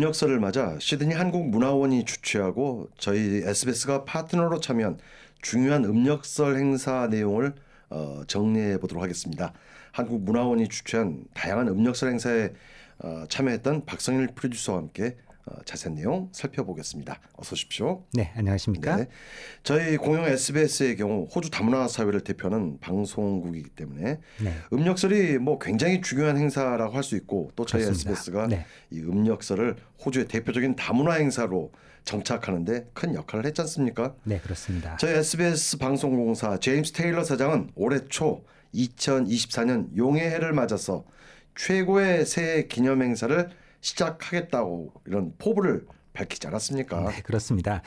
음력설을 맞아 시드니 한국문화원이 주최하고 저희 SBS가 파트너로 참여한 중요한 음력설 행사 내용을 어, 정리해 보도록 하겠습니다. 한국문화원이 주최한 다양한 음력설 행사에 어, 참여했던 박성일 프로듀서와 함께 어, 자세한 내용 살펴보겠습니다. 어서 오십시오. 네, 안녕하십니까? 네. 저희 공영 SBS의 경우 호주 다문화 사회를 대표하는 방송국이기 때문에 네. 음력설이 뭐 굉장히 중요한 행사라고 할 수 있고 또 저희 그렇습니다. SBS가 네. 이 음력설을 호주의 대표적인 다문화 행사로 정착하는데 큰 역할을 했지 않습니까? 네, 그렇습니다. 저희 SBS 방송공사 제임스 테일러 사장은 올해 초 2024년 용의 해를 맞아서 최고의 새해 기념 행사를 시작하겠다고 이런 포부를 밝히지 않았습니까? 네, 그렇습니다.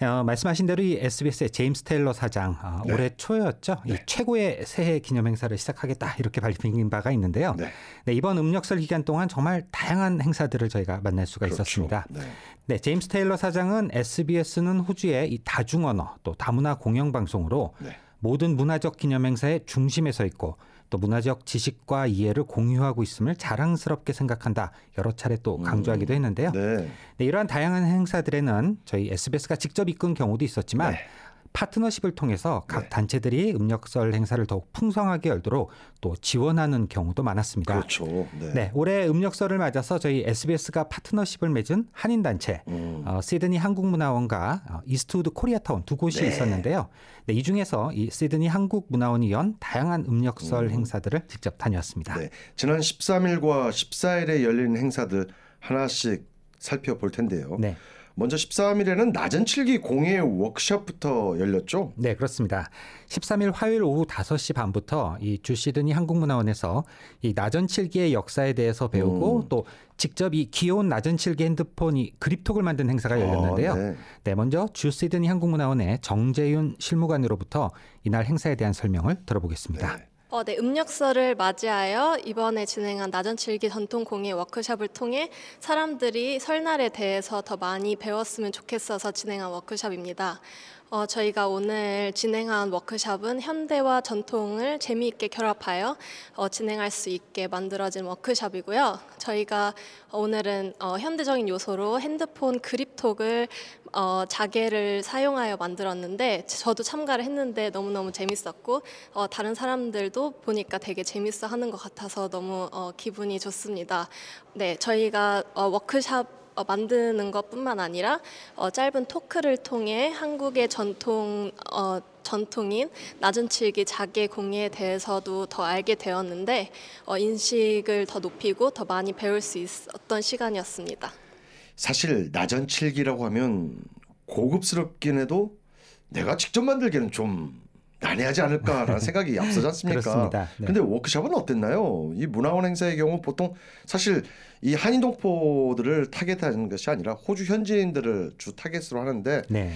어, 말씀하신 대로 이 SBS의 제임스 테일러 사장 어, 네. 올해 초였죠. 네. 이 최고의 새해 기념 행사를 시작하겠다 이렇게 밝힌 바가 있는데요. 네. 네. 이번 음력설 기간 동안 정말 다양한 행사들을 저희가 만날 수가 그렇죠. 있었습니다. 네. 네, 제임스 테일러 사장은 SBS는 호주의 이 다중언어 또 다문화 공영 방송으로 네. 모든 문화적 기념 행사의 중심에 서 있고 또 문화적 지식과 이해를 공유하고 있음을 자랑스럽게 생각한다. 여러 차례 또 음. 강조하기도 했는데요. 네. 네, 이러한 다양한 행사들에는 저희 SBS가 직접 이끈 경우도 있었지만 네. 파트너십을 통해서 각 네. 단체들이 음력설 행사를 더욱 풍성하게 열도록 또 지원하는 경우도 많았습니다. 그렇죠. 네. 네 올해 음력설을 맞아서 저희 SBS가 파트너십을 맺은 한인 단체 음. 어, 시드니 한국문화원과 어, 이스트우드 코리아타운 두 곳이 네. 있었는데요. 네, 이 중에서 이 시드니 한국문화원이 연 다양한 음력설 음. 행사들을 직접 다녀왔습니다. 네. 지난 13일과 14일에 열린 행사들 하나씩 살펴볼 텐데요. 네. 먼저 13일에는 나전 칠기 공예 워크숍부터 열렸죠? 네, 그렇습니다. 13일 화요일 오후 5시 반부터 이 주시드니 한국문화원에서 이 낮은 칠기의 역사에 대해서 배우고 음. 또 직접 이 귀여운 낮은 칠기 핸드폰이 그립톡을 만든 행사가 열렸는데요. 아, 네. 네, 먼저 주시드니 한국문화원의 정재윤 실무관으로부터 이날 행사에 대한 설명을 들어보겠습니다. 네. 어, 네, 음력설을 맞이하여 이번에 진행한 나전칠기 전통 공예 워크숍을 통해 사람들이 설날에 대해서 더 많이 배웠으면 좋겠어서 진행한 워크숍입니다. 어, 저희가 오늘 진행한 워크숍은 현대와 전통을 재미있게 결합하여 어, 진행할 수 있게 만들어진 워크숍이고요. 저희가 오늘은 어, 현대적인 요소로 핸드폰 그립톡을 어, 자개를 사용하여 만들었는데 저도 참가를 했는데 너무너무 재밌었고 어, 다른 사람들도 보니까 되게 재밌어 하는 것 같아서 너무 어, 기분이 좋습니다. 네, 저희가 어, 워크숍 어, 만드는 것뿐만 아니라 어, 짧은 토크를 통해 한국의 전통 어, 전통인 낮은 칠기 자개 공예에 대해서도 더 알게 되었는데 어, 인식을 더 높이고 더 많이 배울 수 있었던 시간이었습니다. 사실 낮은 칠기라고 하면 고급스럽긴 해도 내가 직접 만들기는 좀 난해하지 않을까라는 생각이 앞서지 않습니까? 그렇습니다. 네. 근데 워크숍은 어땠나요? 이 문화원 행사의 경우 보통 사실 이 한인 동포들을 타겟하는 것이 아니라 호주 현지인들을 주 타겟으로 하는데 네.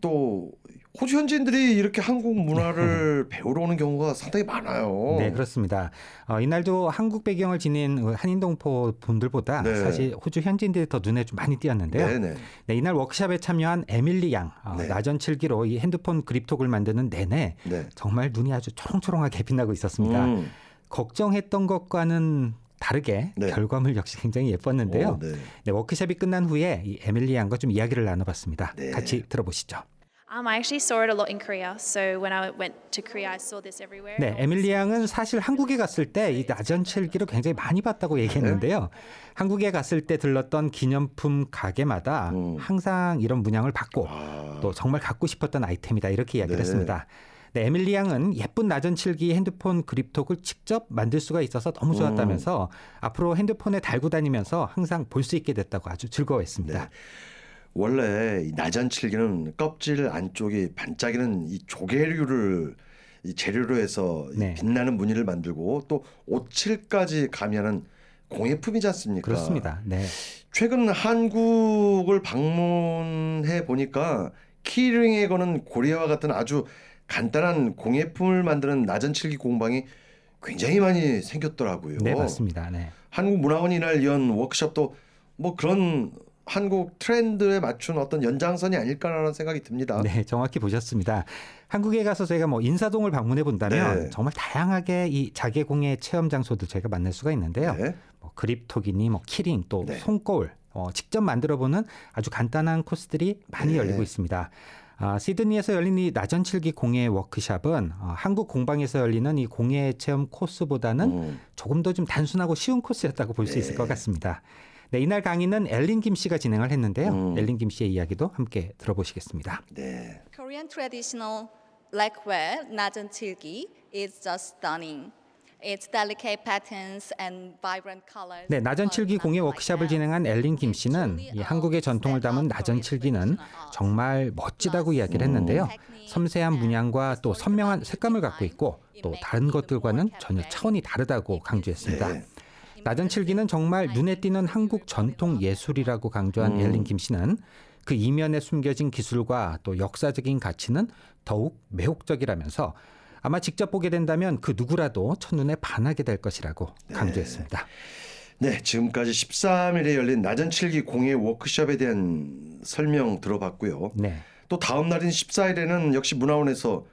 또 호주 현지인들이 이렇게 한국 문화를 네. 배우러 오는 경우가 상당히 많아요. 네, 그렇습니다. 어, 이날도 한국 배경을 지닌 한인 동포 분들보다 네. 사실 호주 현지인들이 더 눈에 좀 많이 띄었는데요. 네, 네. 네 이날 워크숍에 참여한 에밀리 양 어, 네. 나전 칠기로 이 핸드폰 그립톡을 만드는 내내 네. 정말 눈이 아주 초롱초롱하게 빛나고 있었습니다. 음. 걱정했던 것과는 다르게 네. 결과물 역시 굉장히 예뻤는데요. 오, 네. 네, 워크숍이 끝난 후에 이 에밀리 양과 좀 이야기를 나눠봤습니다. 네. 같이 들어보시죠. Um, I actually saw it a lot in Korea. So when I went to Korea, I saw this everywhere. 네, 에밀리 양은 사실 한국에 갔을 때 이 나전칠기를 굉장히 많이 봤다고 얘기했는데요. 한국에 갔을 때 들렀던 기념품 가게마다 음. 항상 이런 문양을 받고 아. 또 정말 갖고 싶었던 아이템이다 이렇게 이야기를 네. 했습니다. 네, 에밀리 양은 예쁜 나전칠기 핸드폰 그립톡을 직접 만들 수가 있어서 너무 좋았다면서 음. 앞으로 핸드폰에 달고 다니면서 항상 볼 수 있게 됐다고 아주 즐거워했습니다. 네. 원래 나전칠기는 껍질 안쪽에 반짝이는 이 조개류를 이 재료로 해서 네. 빛나는 무늬를 만들고 또 오칠까지 가미하는 공예품이지 않습니까? 그렇습니다. 네. 최근 한국을 방문해 보니까 키링에 거는 고리와 같은 아주 간단한 공예품을 만드는 낮은 칠기 공방이 굉장히 많이 생겼더라고요. 네, 맞습니다. 네. 한국문화원 이 날 연 워크숍도 뭐 그런 한국 트렌드에 맞춘 어떤 연장선이 아닐까라는 생각이 듭니다. 네, 정확히 보셨습니다. 한국에 가서 저희가 뭐 인사동을 방문해 본다면 네. 정말 다양하게 이 자개공예 체험 장소들 저희가 만날 수가 있는데요. 네. 뭐 그립톡이니 뭐 키링 또 네. 손거울 어, 직접 만들어보는 아주 간단한 코스들이 많이 네. 열리고 있습니다. 아, 시드니에서 열린 이 나전 칠기 공예 워크샵은 어, 한국 공방에서 열리는 이 공예 체험 코스보다는 음. 조금 더 좀 단순하고 쉬운 코스였다고 볼수 있을 것 같습니다. 네, 이날 강의는 엘린 김 씨가 진행을 했는데요. 음. 엘린 김 씨의 이야기도 함께 들어보시겠습니다. 네. Korean traditional lacquer 나전 칠기 is just stunning. Its delicate patterns and vibrant colors. 네, 나전칠기 공예 워크샵을 진행한 엘린 김 씨는 이 한국의 전통을 담은 나전칠기는 정말 멋지다고 이야기를 했는데요. 섬세한 문양과 또 선명한 색감을 갖고 있고 또 다른 것들과는 전혀 차원이 다르다고 강조했습니다. 네. 나전칠기는 정말 눈에 띄는 한국 전통 예술이라고 강조한 엘린 김 씨는 그 이면에 숨겨진 기술과 또 역사적인 가치는 더욱 매혹적이라면서 아마 직접 보게 된다면 그 누구라도 첫눈에 반하게 될 것이라고 강조했습니다. 네, 지금까지 13일에 열린 나전칠기 공예 워크숍에 대한 설명 들어봤고요. 네. 또 다음 날인 14일에는 역시 문화원에서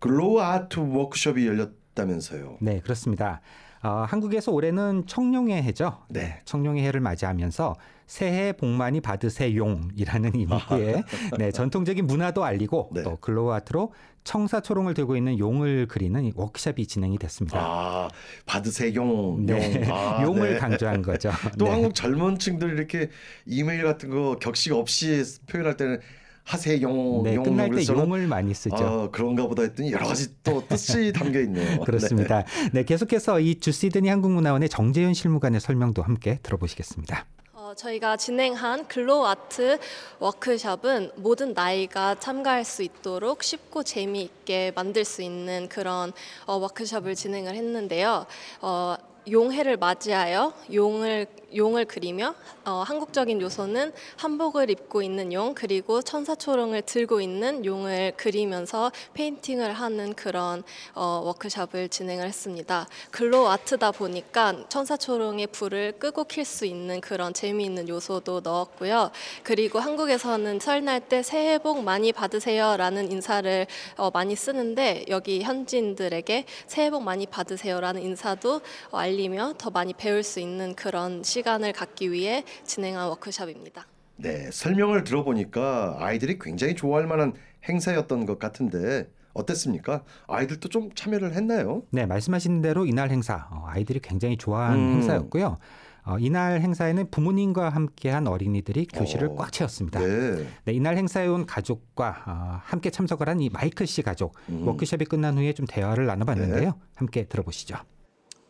glow art 워크숍이 열렸다면서요. 네, 그렇습니다. 어, 한국에서 올해는 청룡의 해죠. 네. 청룡의 해를 맞이하면서 새해 복 많이 받으세용이라는 의미의 네, 전통적인 문화도 알리고 네. 또 glow art로 청사초롱을 들고 있는 용을 그리는 이 워크숍이 진행이 됐습니다. 아, 받으세용. 네, 용. 아, 용을 네. 강조한 거죠. 또 네. 한국 젊은 층들 이렇게 이메일 같은 거 격식 없이 표현할 때는 하세 용. 네, 용. 끝날 때 그래서 저는 용을 많이 쓰죠. 아, 그런가 보다 했더니 여러 가지 또 뜻이 담겨 있네요. 그렇습니다. 네, 계속해서 이 주시드니 한국문화원의 정재윤 실무관의 설명도 함께 들어보시겠습니다. 어, 저희가 진행한 glow art 워크숍은 모든 나이가 참가할 수 있도록 쉽고 재미있게 만들 수 있는 그런 어, 워크숍을 진행을 했는데요. 어, 용해를 맞이하여 용을 용을 그리며 어, 한국적인 요소는 한복을 입고 있는 용 그리고 청사초롱을 들고 있는 용을 그리면서 페인팅을 하는 그런 어, 워크숍을 진행을 했습니다. glow art다 보니까 청사초롱의 불을 끄고 킬 수 있는 그런 재미있는 요소도 넣었고요. 그리고 한국에서는 설날 때 새해 복 많이 받으세요라는 인사를 어, 많이 쓰는데 여기 현지인들에게 새해 복 많이 받으세요라는 인사도 어, 알리며 더 많이 배울 수 있는 그런 시간을 갖기 위해 진행한 워크숍입니다. 네, 설명을 들어보니까 아이들이 굉장히 좋아할 만한 행사였던 것 같은데 어땠습니까? 아이들도 좀 참여를 했나요? 네, 말씀하신 대로 이날 행사 어, 아이들이 굉장히 좋아한 음. 행사였고요. 어, 이날 행사에는 부모님과 함께한 어린이들이 교실을 어, 꽉 채웠습니다. 네. 네, 이날 행사에 온 가족과 어, 함께 참석을 한 이 마이클 씨 가족 음. 워크숍이 끝난 후에 좀 대화를 나눠봤는데요. 함께 들어보시죠.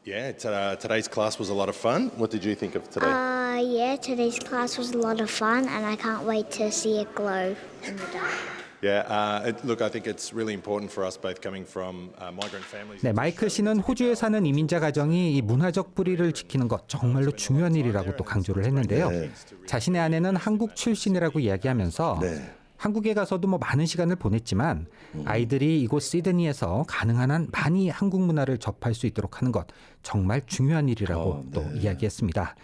Yeah, t- uh, today's class was a lot of fun. What did you think of today? Uh, yeah, today's class was a lot of fun, and I can't wait to see it glow in the dark. yeah, uh, it, look, I think it's really important for us both coming from uh, migrant families. 네, 마이클 씨는 호주에 사는 이민자 가정이 이 문화적 뿌리를 지키는 것 정말로 중요한 일이라고 또 강조를 했는데요. 네. 자신의 아내는 한국 출신이라고 이야기하면서 네. 한국에 가서도 뭐 많은 시간을 보냈지만 음. 아이들이 이곳 시드니에서 가능한 한 많이 한국 문화를 접할 수 있도록 하는 것 정말 중요한 일이라고 어, 또 네. 이야기했습니다.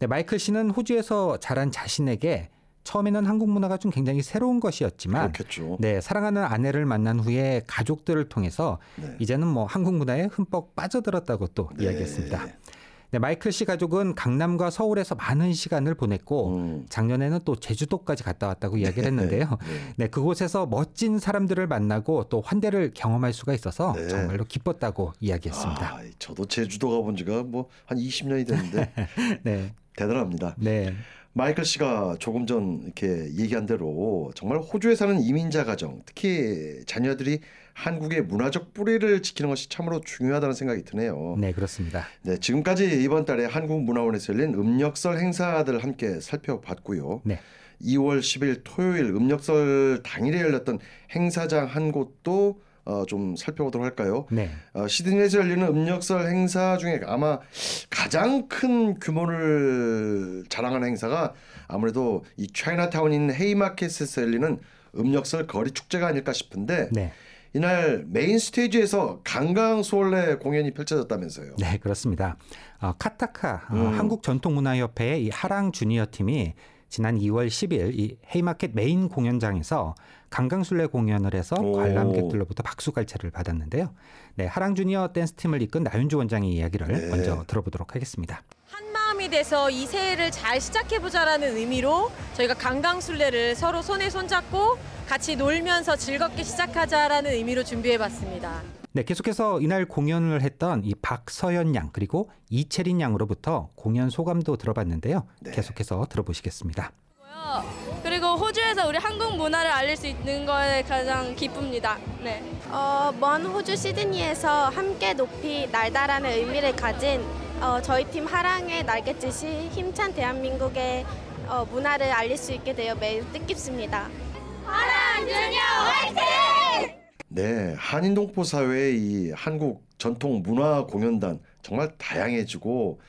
네, 마이클 씨는 호주에서 자란 자신에게 처음에는 한국 문화가 좀 굉장히 새로운 것이었지만 그렇겠죠. 네, 사랑하는 아내를 만난 후에 가족들을 통해서 네. 이제는 뭐 한국 문화에 흠뻑 빠져들었다고 또 네. 이야기했습니다. 네, 마이클 씨 가족은 강남과 서울에서 많은 시간을 보냈고 음. 작년에는 또 제주도까지 갔다 왔다고 이야기를 했는데요. 네. 네, 그곳에서 멋진 사람들을 만나고 또 환대를 경험할 수가 있어서 네. 정말로 기뻤다고 이야기했습니다. 아, 저도 제주도 가본 지가 뭐 한 20년이 됐는데 네, 대단합니다. 네, 마이클 씨가 조금 전 이렇게 얘기한 대로 정말 호주에 사는 이민자 가정, 특히 자녀들이 한국의 문화적 뿌리를 지키는 것이 참으로 중요하다는 생각이 드네요. 네, 그렇습니다. 네, 지금까지 이번 달에 한국문화원에서 열린 음력설 행사들 함께 살펴봤고요. 네. 2월 10일 토요일 음력설 당일에 열렸던 행사장 한 곳도 어, 좀 살펴보도록 할까요? 네, 어, 시드니에서 열리는 음력설 행사 중에 아마 가장 큰 규모를 자랑하는 행사가 아무래도 이 차이나타운에 있는 헤이마켓에서 열리는 음력설 거리 축제가 아닐까 싶은데 네, 이날 메인 스테이지에서 강강 수월래 공연이 펼쳐졌다면서요. 네, 그렇습니다. 어, 카타카 어, 음. 한국 전통문화협회의 이 하랑 주니어 팀이 지난 2월 10일 이 헤이마켓 메인 공연장에서 강강술래 공연을 해서 오. 관람객들로부터 박수갈채를 받았는데요. 네, 하랑 주니어 댄스 팀을 이끈 나윤주 원장의 이야기를 네. 먼저 들어보도록 하겠습니다. 한 마음이 돼서 이 새해를 잘 시작해보자라는 의미로 저희가 강강술래를 서로 손에 손잡고 같이 놀면서 즐겁게 시작하자라는 의미로 준비해봤습니다. 네, 계속해서 이날 공연을 했던 이 박서연 양 그리고 이채린 양으로부터 공연 소감도 들어봤는데요. 네. 계속해서 들어보시겠습니다. 그리고 호주에서 우리 한국 문화를 알릴 수 있는 거에 가장 기쁩니다. 네. 어, 먼 호주 시드니에서 함께 높이 날다라는 의미를 가진 어, 저희 팀 하랑의 날갯짓이 힘찬 대한민국의 어, 문화를 알릴 수 있게 되어 매우 뜻깊습니다. 네, 한인 동포 사회의 이 한국 전통 문화 공연단 정말 다양해지고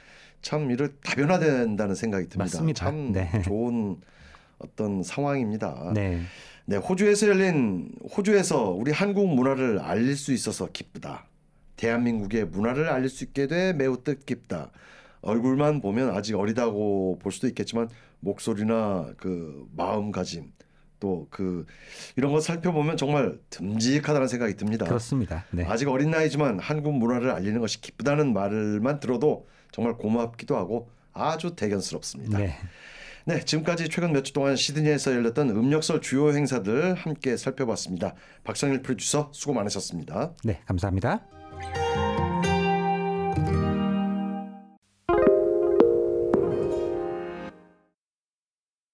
참 이를 다변화된다는 생각이 듭니다. 맞습니다. 참 네. 좋은 어떤 상황입니다. 네. 네, 호주에서 열린 호주에서 우리 한국 문화를 알릴 수 있어서 기쁘다. 대한민국의 문화를 알릴 수 있게 돼 매우 뜻깊다. 얼굴만 보면 아직 어리다고 볼 수도 있겠지만 목소리나 그 마음가짐 또 그 이런 거 살펴보면 정말 듬직하다는 생각이 듭니다. 그렇습니다. 네. 아직 어린 나이지만 한국 문화를 알리는 것이 기쁘다는 말만 들어도 정말 고맙기도 하고 아주 대견스럽습니다. 네. 네, 지금까지 최근 몇 주 동안 시드니에서 열렸던 음력설 주요 행사들 함께 살펴봤습니다. 박성일 프로듀서 수고 많으셨습니다. 네, 감사합니다.